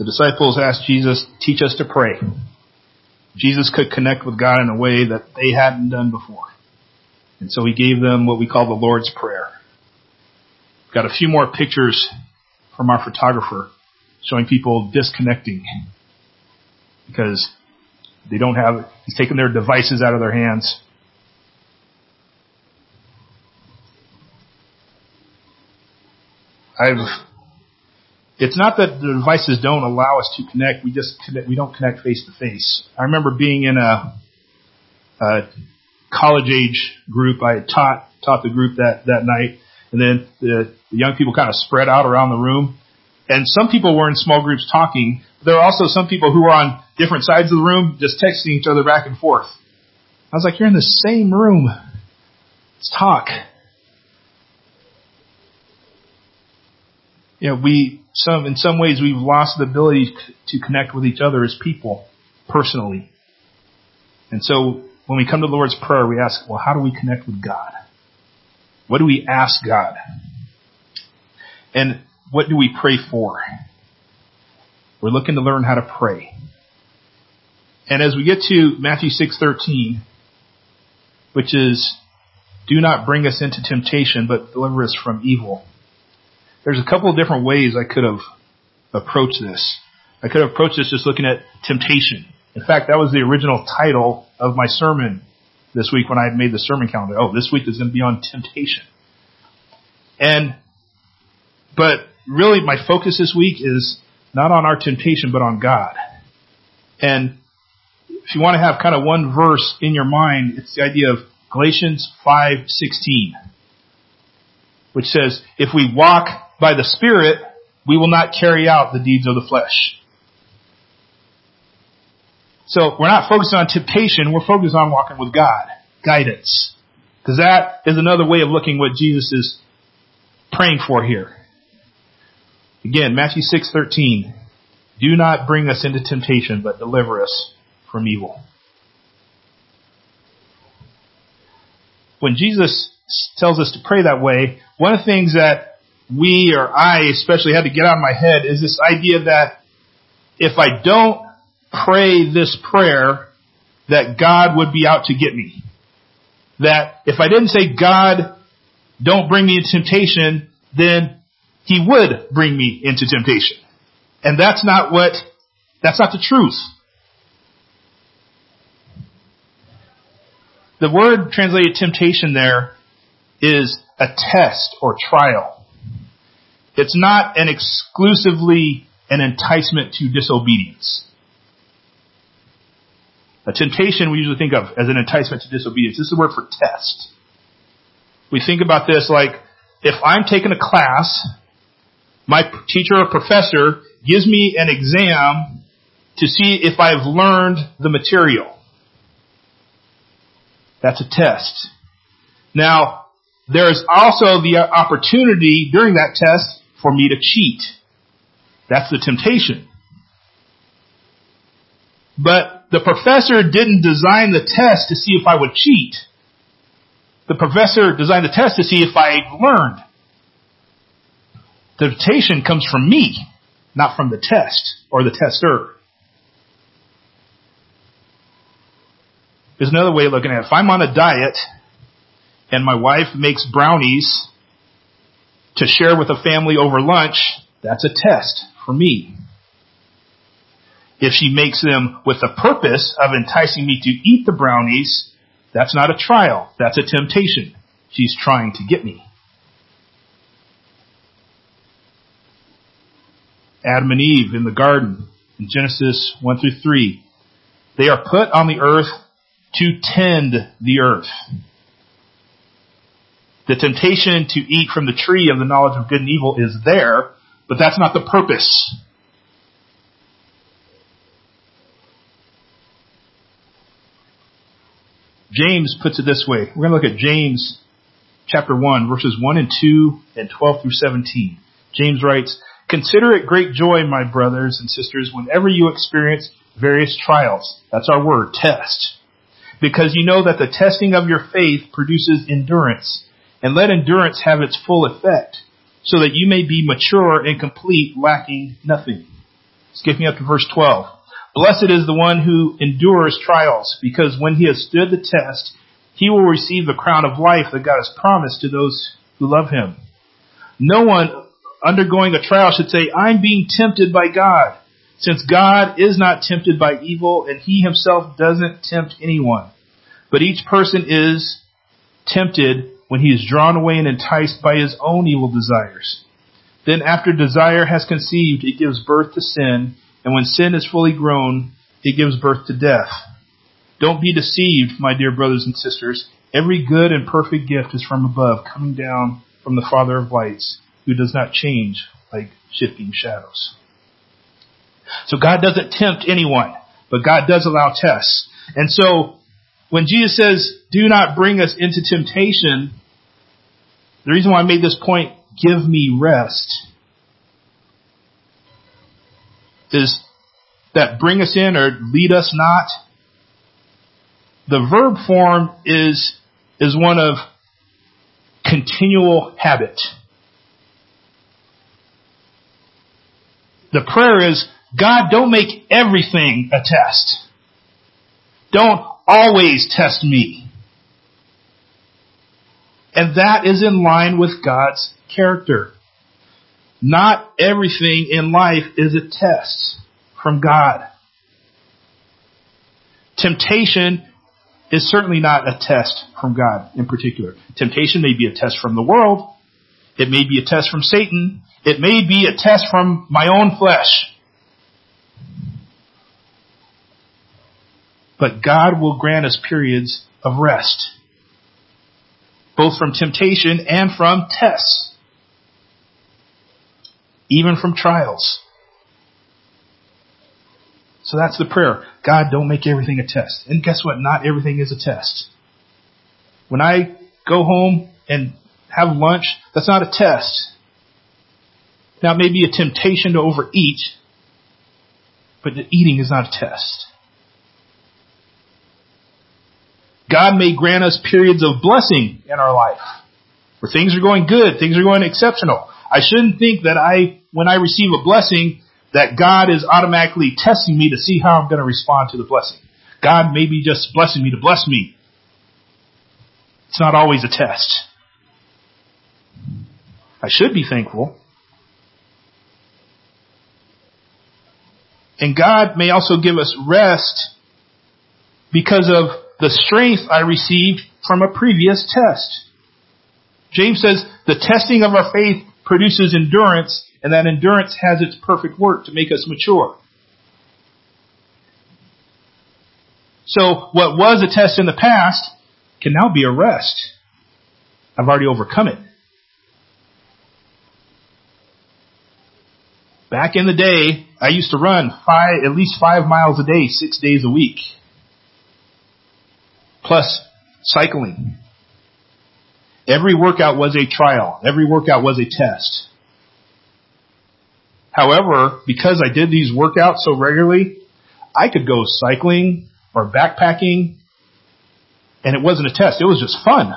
The disciples asked Jesus, teach us to pray. Jesus could connect with God in a way that they hadn't done before. And so he gave them what we call the Lord's Prayer. Got a few more pictures from our photographer showing people disconnecting because they don't have, he's taken their devices out of their hands. I've, it's not that the devices don't allow us to connect, we just connect, we don't connect face to face. I remember being in a, a college age group, I taught, taught the group that, that night, and then the, the young people kind of spread out around the room, and some people were in small groups talking. There are also some people who were on different sides of the room just texting each other back and forth. I was like, you're in the same room. Let's talk. You know, we, some, in some ways we've lost the ability to connect with each other as people, personally. And so when we come to the Lord's Prayer, we ask, well, how do we connect with God? What do we ask God? And what do we pray for? We're looking to learn how to pray. And as we get to Matthew 6:13, which is do not bring us into temptation, but deliver us from evil. There's a couple of different ways I could have approached this. I could have approached this just looking at temptation. In fact, that was the original title of my sermon this week when I made the sermon calendar. Oh, this week is going to be on temptation. And, but really my focus this week is not on our temptation, but on God. And if you want to have kind of one verse in your mind, it's the idea of Galatians 5:16, which says, "If we walk by the Spirit, we will not carry out the deeds of the flesh." So we're not focused on temptation, we're focused on walking with God, guidance. Because that is another way of looking what Jesus is praying for here. Again, Matthew 6:13, "Do not bring us into temptation, but deliver us from evil." When Jesus tells us to pray that way, one of the things that we or I especially had to get out of my head is this idea that if I don't pray this prayer, that God would be out to get me. That if I didn't say, God, don't bring me into temptation, then he would bring me into temptation. And that's not what, that's not the truth. The word translated temptation there is a test or trial. It's not an exclusively an enticement to disobedience. A temptation we usually think of as an enticement to disobedience. This is the word for test. We think about this like, if I'm taking a class my teacher or professor gives me an exam to see if I've learned the material. That's a test. Now, there's also the opportunity during that test for me to cheat. That's the temptation. But the professor didn't design the test to see if I would cheat. The professor designed the test to see if I learned. The temptation comes from me, not from the test or the tester. There's another way of looking at it. If I'm on a diet and my wife makes brownies to share with a family over lunch, that's a test for me. If she makes them with the purpose of enticing me to eat the brownies, that's not a trial. That's a temptation. She's trying to get me. Adam and Eve in the garden in Genesis 1 through 3. They are put on the earth to tend the earth. The temptation to eat from the tree of the knowledge of good and evil is there, but that's not the purpose. James puts it this way. We're going to look at James chapter 1 verses 1 and 2 and 12 through 17. James writes, Consider it great joy, my brothers and sisters, whenever you experience various trials. That's our word, test. Because you know that the testing of your faith produces endurance. And let endurance have its full effect, so that you may be mature and complete, lacking nothing. Skip me up to verse 12. Blessed is the one who endures trials, because when he has stood the test, he will receive the crown of life that God has promised to those who love him. No one undergoing a trial should say, I'm being tempted by God, since God is not tempted by evil and he himself doesn't tempt anyone. But each person is tempted when he is drawn away and enticed by his own evil desires. Then after desire has conceived, it gives birth to sin, and when sin is fully grown, it gives birth to death. Don't be deceived, my dear brothers and sisters. Every good and perfect gift is from above, coming down from the Father of lights, who does not change like shifting shadows. So God doesn't tempt anyone, but God does allow tests. And so when Jesus says, do not bring us into temptation, the reason why I made this point, give me rest, is that bring us in or lead us not. The verb form is, is one of continual habit. The prayer is, God, don't make everything a test. Don't always test me. And that is in line with God's character. Not everything in life is a test from God. Temptation is certainly not a test from God in particular. Temptation may be a test from the world. It may be a test from Satan. It may be a test from my own flesh. But God will grant us periods of rest, both from temptation and from tests, even from trials. So that's the prayer. God, don't make everything a test. And guess what? Not everything is a test. When I go home and have lunch, that's not a test. Now it may be a temptation to overeat, but the eating is not a test. God may grant us periods of blessing in our life where things are going good, things are going exceptional. I shouldn't think that I, when I receive a blessing, that God is automatically testing me to see how I'm going to respond to the blessing. God may be just blessing me to bless me. It's not always a test. I should be thankful. And God may also give us rest because of the strength I received from a previous test. James says the testing of our faith produces endurance and that endurance has its perfect work to make us mature. So what was a test in the past can now be a rest. I've already overcome it. Back in the day, I used to run five, at least five miles a day, six days a week. Plus cycling. Every workout was a trial. Every workout was a test. However, because I did these workouts so regularly, I could go cycling or backpacking and it wasn't a test. It was just fun.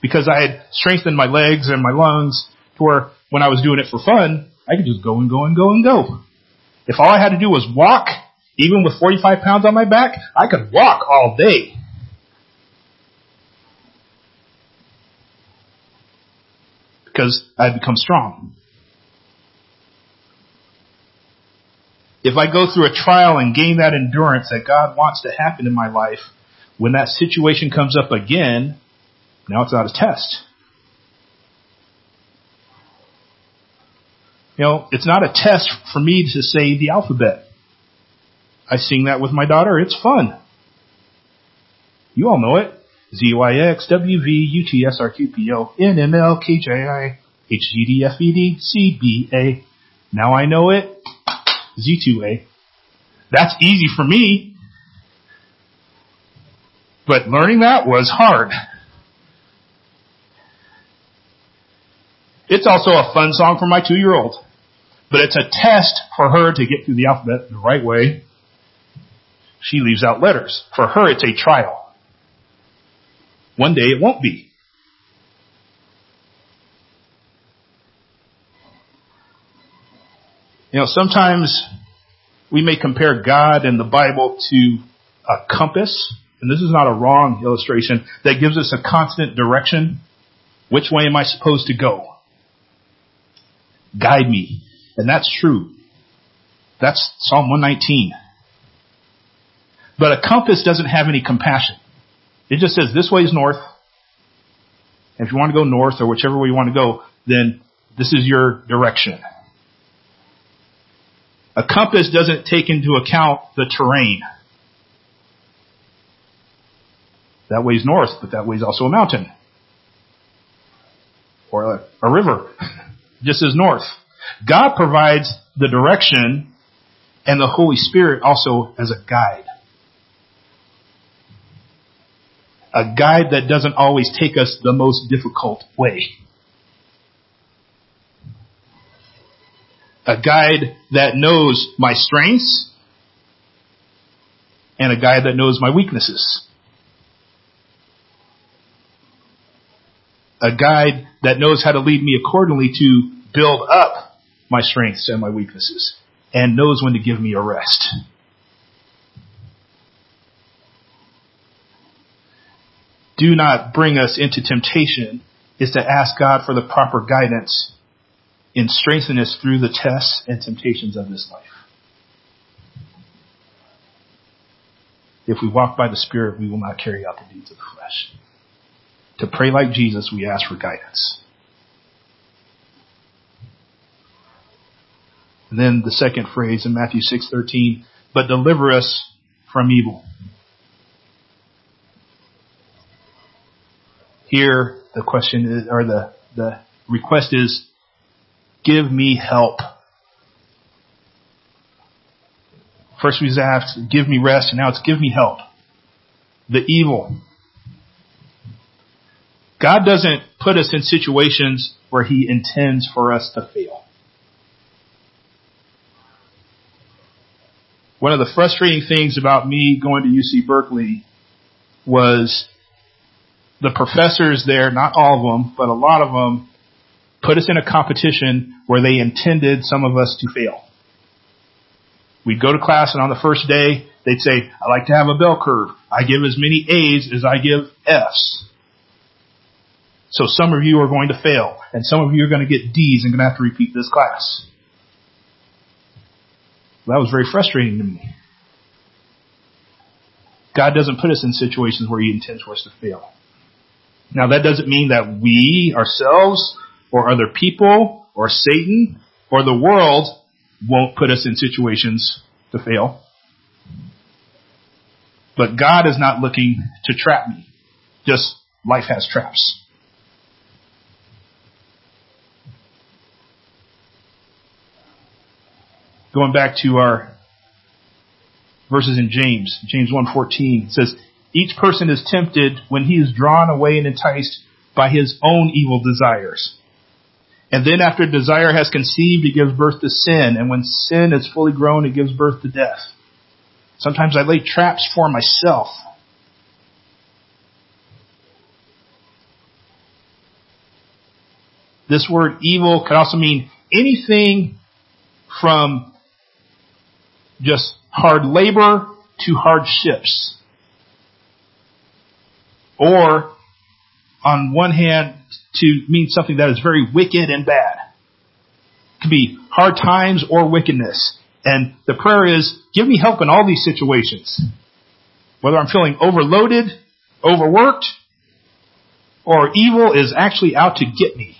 Because I had strengthened my legs and my lungs to where when I was doing it for fun, I could just go and go and go and go. If all I had to do was walk, even with 45 pounds on my back, I could walk all day. Because I had become strong. If I go through a trial and gain that endurance that God wants to happen in my life, when that situation comes up again, now it's not a test. You know, it's not a test for me to say the alphabet. I sing that with my daughter. It's fun. You all know it. Z-Y-X, W-V-U-T-S, R-Q-P-O, N-M-L, K-J-I, H-G-D, F-E-D, C-B-A. Now I know it. Z2A. That's easy for me. But learning that was hard. It's also a fun song for my two year old. But it's a test for her to get through the alphabet the right way. She leaves out letters. For her, it's a trial. One day it won't be. You know, sometimes we may compare God and the Bible to a compass, and this is not a wrong illustration, that gives us a constant direction. Which way am I supposed to go? Guide me. And that's true. That's Psalm 119. But a compass doesn't have any compassion. It just says this way is north. If you want to go north or whichever way you want to go, then this is your direction. A compass doesn't take into account the terrain. That way's north, but that way's also a mountain. Or a, a river. Just as north. God provides the direction and the Holy Spirit also as a guide. A guide that doesn't always take us the most difficult way. A guide that knows my strengths and a guide that knows my weaknesses. A guide that knows how to lead me accordingly to build up my strengths and my weaknesses and knows when to give me a rest. Do not bring us into temptation is to ask God for the proper guidance and strengthen us through the tests and temptations of this life. If we walk by the Spirit, we will not carry out the deeds of the flesh. To pray like Jesus, we ask for guidance. And then the second phrase in Matthew 6:13, but deliver us from evil. Here the question is, or the, the request is give me help. First we asked, give me rest, and now it's give me help. The evil. God doesn't put us in situations where He intends for us to fail. One of the frustrating things about me going to UC Berkeley was the professors there, not all of them, but a lot of them put us in a competition where they intended some of us to fail. We'd go to class and on the first day, they'd say, I like to have a bell curve. I give as many A's as I give F's. So some of you are going to fail and some of you are going to get D's and going to have to repeat this class. That was very frustrating to me. God doesn't put us in situations where He intends for us to fail. Now that doesn't mean that we ourselves or other people or Satan or the world won't put us in situations to fail. But God is not looking to trap me. Just life has traps. Going back to our verses in James, James 1:14 says, "Each person is tempted when he is drawn away and enticed by his own evil desires." And then after desire has conceived, it gives birth to sin. And when sin is fully grown, it gives birth to death. Sometimes I lay traps for myself. This word evil could also mean anything from just hard labor to hardships. Or, on one hand, to mean something that is very wicked and bad. It could be hard times or wickedness. And the prayer is, give me help in all these situations. Whether I'm feeling overloaded, overworked, or evil is actually out to get me.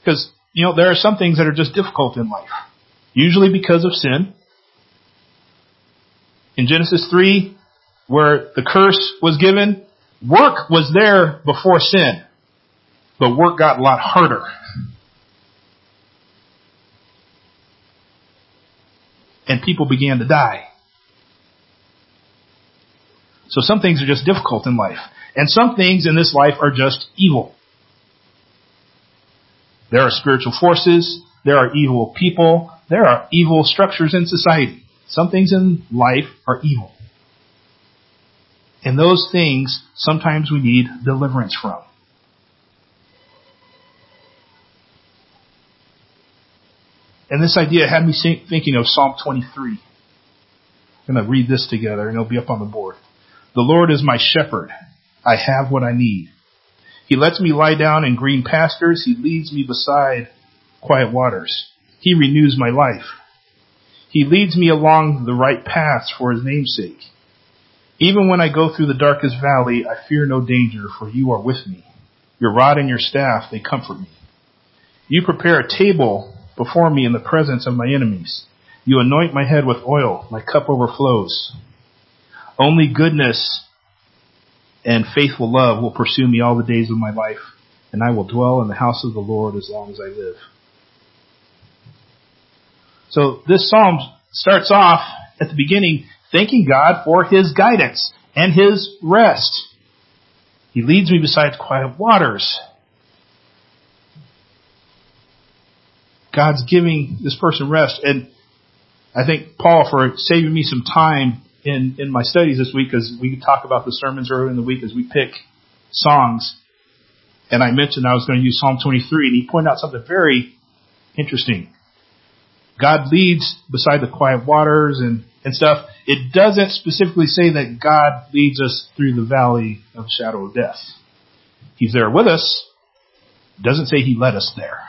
Because, you know, there are some things that are just difficult in life. Usually because of sin. In Genesis 3, where the curse was given, Work was there before sin, but work got a lot harder. And people began to die. So some things are just difficult in life. And some things in this life are just evil. There are spiritual forces. There are evil people. There are evil structures in society. Some things in life are evil. And those things sometimes we need deliverance from. And this idea had me thinking of Psalm 23. I'm going to read this together and it'll be up on the board. The Lord is my shepherd. I have what I need. He lets me lie down in green pastures. He leads me beside quiet waters. He renews my life. He leads me along the right paths for his name's sake. Even when I go through the darkest valley, I fear no danger, for you are with me. Your rod and your staff, they comfort me. You prepare a table before me in the presence of my enemies. You anoint my head with oil, my cup overflows. Only goodness and faithful love will pursue me all the days of my life, and I will dwell in the house of the Lord as long as I live. So this psalm starts off at the beginning thanking God for his guidance and his rest. He leads me beside quiet waters. God's giving this person rest. And I thank Paul for saving me some time in, in my studies this week because we talk about the sermons earlier in the week as we pick songs. And I mentioned I was going to use Psalm 23 and he pointed out something very interesting. God leads beside the quiet waters and, and stuff. It doesn't specifically say that God leads us through the valley of shadow of death. He's there with us. It doesn't say he led us there.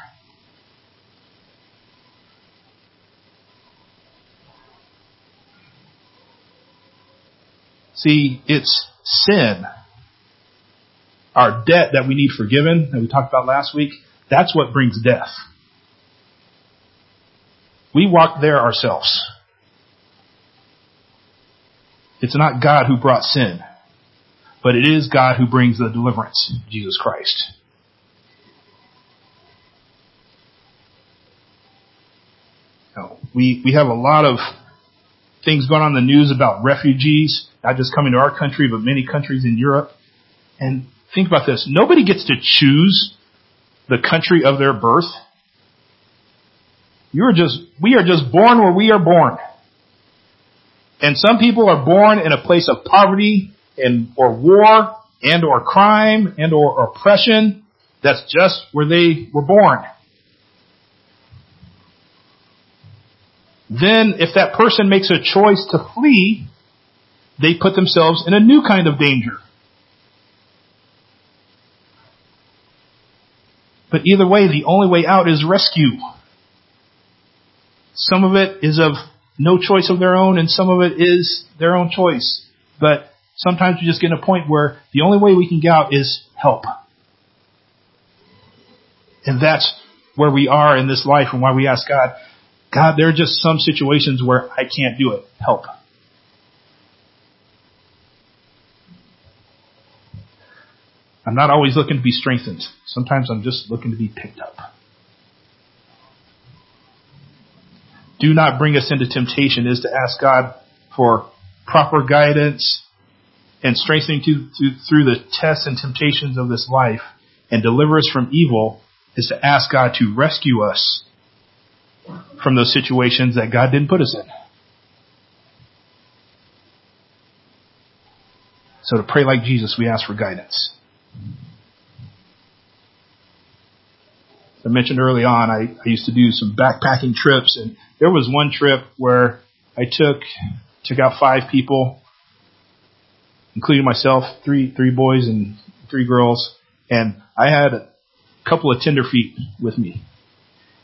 See, it's sin. Our debt that we need forgiven, that we talked about last week, that's what brings death. We walk there ourselves. It's not God who brought sin, but it is God who brings the deliverance, Jesus Christ. Now, we, we have a lot of things going on in the news about refugees, not just coming to our country, but many countries in Europe. And think about this. Nobody gets to choose the country of their birth. You're just, we are just born where we are born. And some people are born in a place of poverty and, or war and or crime and or oppression. That's just where they were born. Then if that person makes a choice to flee, they put themselves in a new kind of danger. But either way, the only way out is rescue. Some of it is of no choice of their own, and some of it is their own choice. But sometimes we just get to a point where the only way we can get out is help. And that's where we are in this life and why we ask God, God, there are just some situations where I can't do it. Help. I'm not always looking to be strengthened. Sometimes I'm just looking to be picked up. Do not bring us into temptation is to ask God for proper guidance and strengthening to, to, through the tests and temptations of this life and deliver us from evil is to ask God to rescue us from those situations that God didn't put us in. So to pray like Jesus, we ask for guidance. As I mentioned early on, I, I used to do some backpacking trips and there was one trip where I took, took out five people, including myself, three, three boys and three girls, and I had a couple of tenderfeet with me.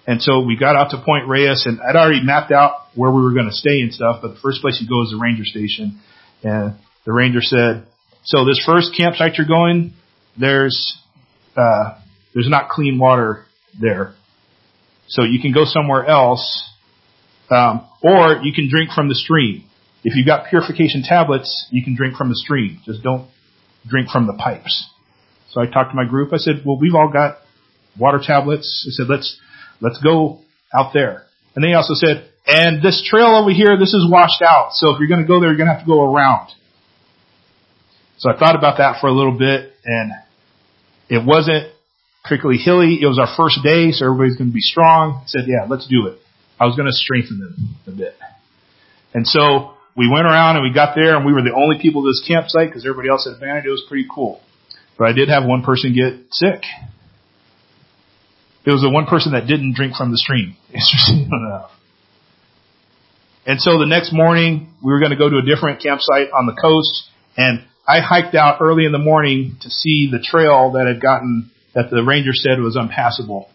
And so we got out to Point Reyes and I'd already mapped out where we were going to stay and stuff, but the first place you go is the ranger station. And the ranger said, so this first campsite you're going, there's, uh, there's not clean water there. So you can go somewhere else, um, or you can drink from the stream. If you've got purification tablets, you can drink from the stream. Just don't drink from the pipes. So I talked to my group. I said, well, we've all got water tablets. I said, let's Let's go out there. And they also said, and this trail over here, this is washed out. So if you're going to go there, you're going to have to go around. So I thought about that for a little bit and it wasn't particularly hilly. It was our first day, so everybody's going to be strong. I said, yeah, let's do it. I was going to strengthen them a bit. And so we went around and we got there and we were the only people at this campsite because everybody else had vanished. It was pretty cool. But I did have one person get sick. It was the one person that didn't drink from the stream. Interesting enough. And so the next morning, we were going to go to a different campsite on the coast, and I hiked out early in the morning to see the trail that had gotten, that the ranger said was unpassable,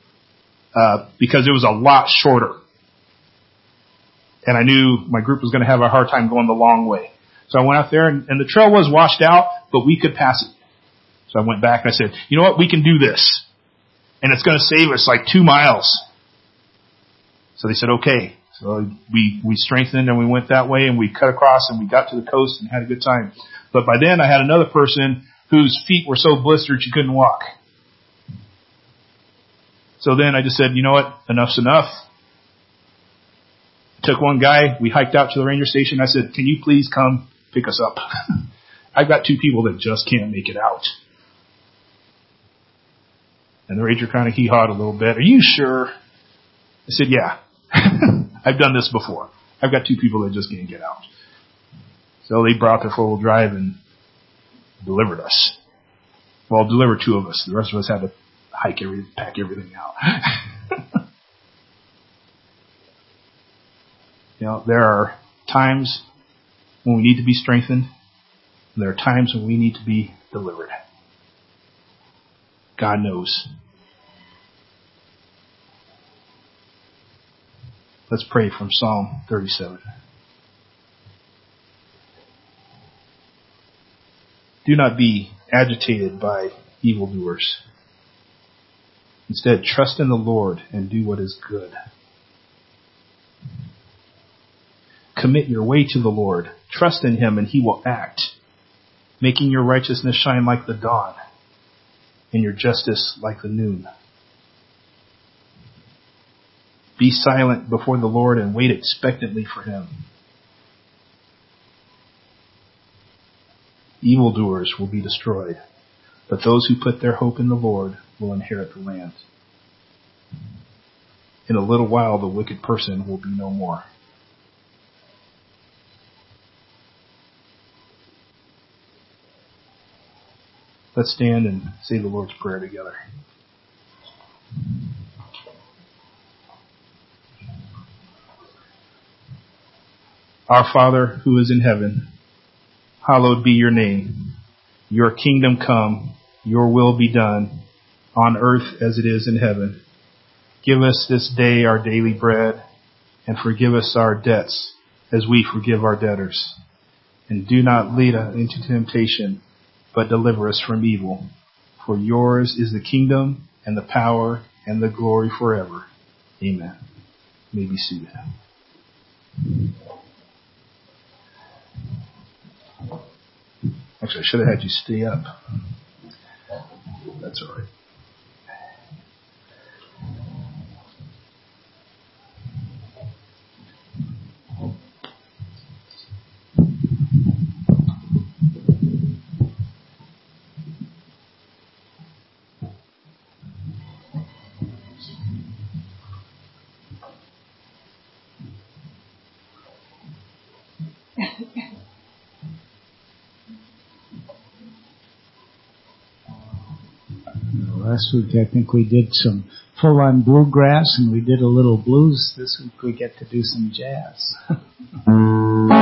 uh, because it was a lot shorter. And I knew my group was going to have a hard time going the long way. So I went out there and, and the trail was washed out, but we could pass it. So I went back and I said, you know what, we can do this. And it's going to save us like two miles. So they said, okay. So we, we strengthened and we went that way and we cut across and we got to the coast and had a good time. But by then I had another person whose feet were so blistered she couldn't walk. So then I just said, you know what, enough's enough. took one guy, we hiked out to the ranger station. I said, can you please come pick us up? I've got two people that just can't make it out. And the ranger kind of hee-hawed a little bit. Are you sure? I said, yeah. I've done this before. I've got two people that just can't get out. So they brought their four-wheel drive and delivered us. Well, delivered two of us. The rest of us had to hike every, pack everything out. you know, there are times when we need to be strengthened. There are times when we need to be delivered. God knows. Let's pray from Psalm 37. Do not be agitated by evildoers. Instead, trust in the Lord and do what is good. Commit your way to the Lord. Trust in Him and He will act, making your righteousness shine like the dawn and your justice like the noon. Be silent before the Lord and wait expectantly for Him. Evildoers will be destroyed, but those who put their hope in the Lord will inherit the land. In a little while the wicked person will be no more. Let's stand and say the Lord's Prayer together. Our Father who is in heaven, hallowed be your name. Your kingdom come, your will be done, on earth as it is in heaven. Give us this day our daily bread, and forgive us our debts as we forgive our debtors. And do not lead us into temptation, but deliver us from evil. For yours is the kingdom and the power and the glory forever. Amen. You may be seated. Actually, I should have had you stay up. That's all right. Last week I think we did some full on bluegrass and we did a little blues. This week we get to do some jazz.